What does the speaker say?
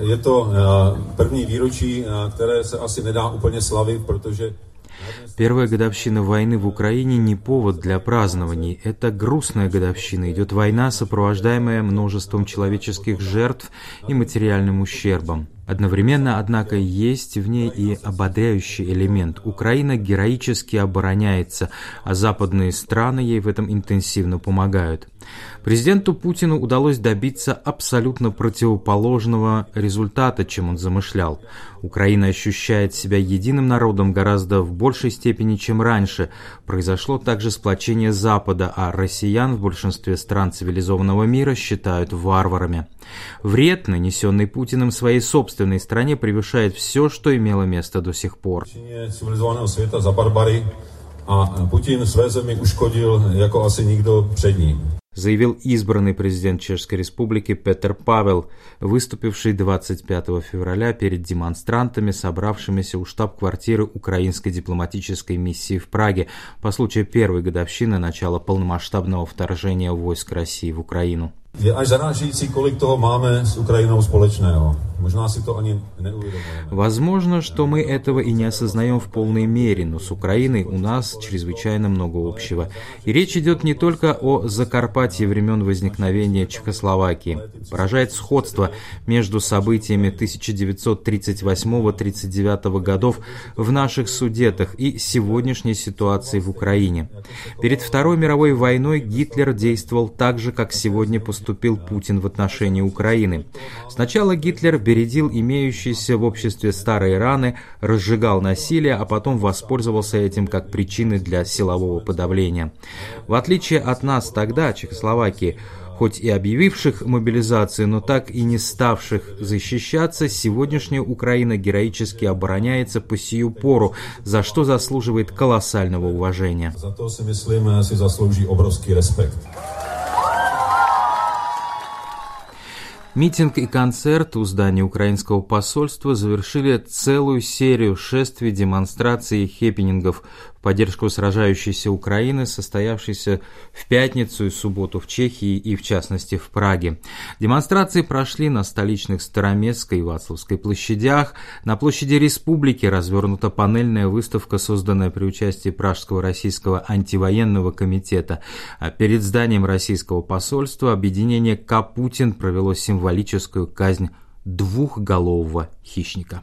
Je to první výročí, které se asi nedá úplně slavit, protože Первая годовщина войны в Украине не повод для празднований. Это грустная годовщина. Идет война, сопровождаемая множеством человеческих жертв и материальным ущербом. Одновременно, однако, есть в ней и ободряющий элемент. Украина героически обороняется, а западные страны ей в этом интенсивно помогают. Президенту Путину удалось добиться абсолютно противоположного результата, чем он замышлял. Украина ощущает себя единым народом гораздо в большей степени, чем раньше. Произошло также сплочение Запада, а россиян в большинстве стран цивилизованного мира считают варварами. Вред, нанесенный Путиным своей собственной стране, превышает все, что имело место до сих пор. a Putin své zemi uškodil jako asi nikdo před ním заявил избранный президент Чешской Республики Петер Павел, выступивший 25 февраля перед демонстрантами, собравшимися у штаб-квартиры украинской дипломатической миссии в Праге по случаю первой годовщины начала полномасштабного вторжения войск России в Украину. Je až zarážející, kolik toho máme s Ukrajinou společného. Возможно, что мы этого и не осознаем в полной мере, но с Украиной у нас чрезвычайно много общего. И речь идет не только о Закарпатье времен возникновения Чехословакии. Поражает сходство между событиями 1938-39 годов в наших судетах и сегодняшней ситуацией в Украине. Перед Второй мировой войной Гитлер действовал так же, как сегодня поступил Путин в отношении Украины. Сначала Гитлер бередил имеющиеся в обществе старые раны, разжигал насилие, а потом воспользовался этим как причиной для силового подавления. В отличие от нас тогда, Чехословакии, хоть и объявивших мобилизацию, но так и не ставших защищаться, сегодняшняя Украина героически обороняется по сию пору, за что заслуживает колоссального уважения. За то си myslím, si zaslouží Митинг и концерт у здания украинского посольства завершили целую серию шествий, демонстраций и хеппинингов поддержку сражающейся Украины, состоявшейся в пятницу и субботу в Чехии и, в частности, в Праге. Демонстрации прошли на столичных Староместской и Вацлавской площадях. На площади Республики развернута панельная выставка, созданная при участии Пражского российского антивоенного комитета. А перед зданием российского посольства объединение Капутин провело символическую казнь двухголового хищника.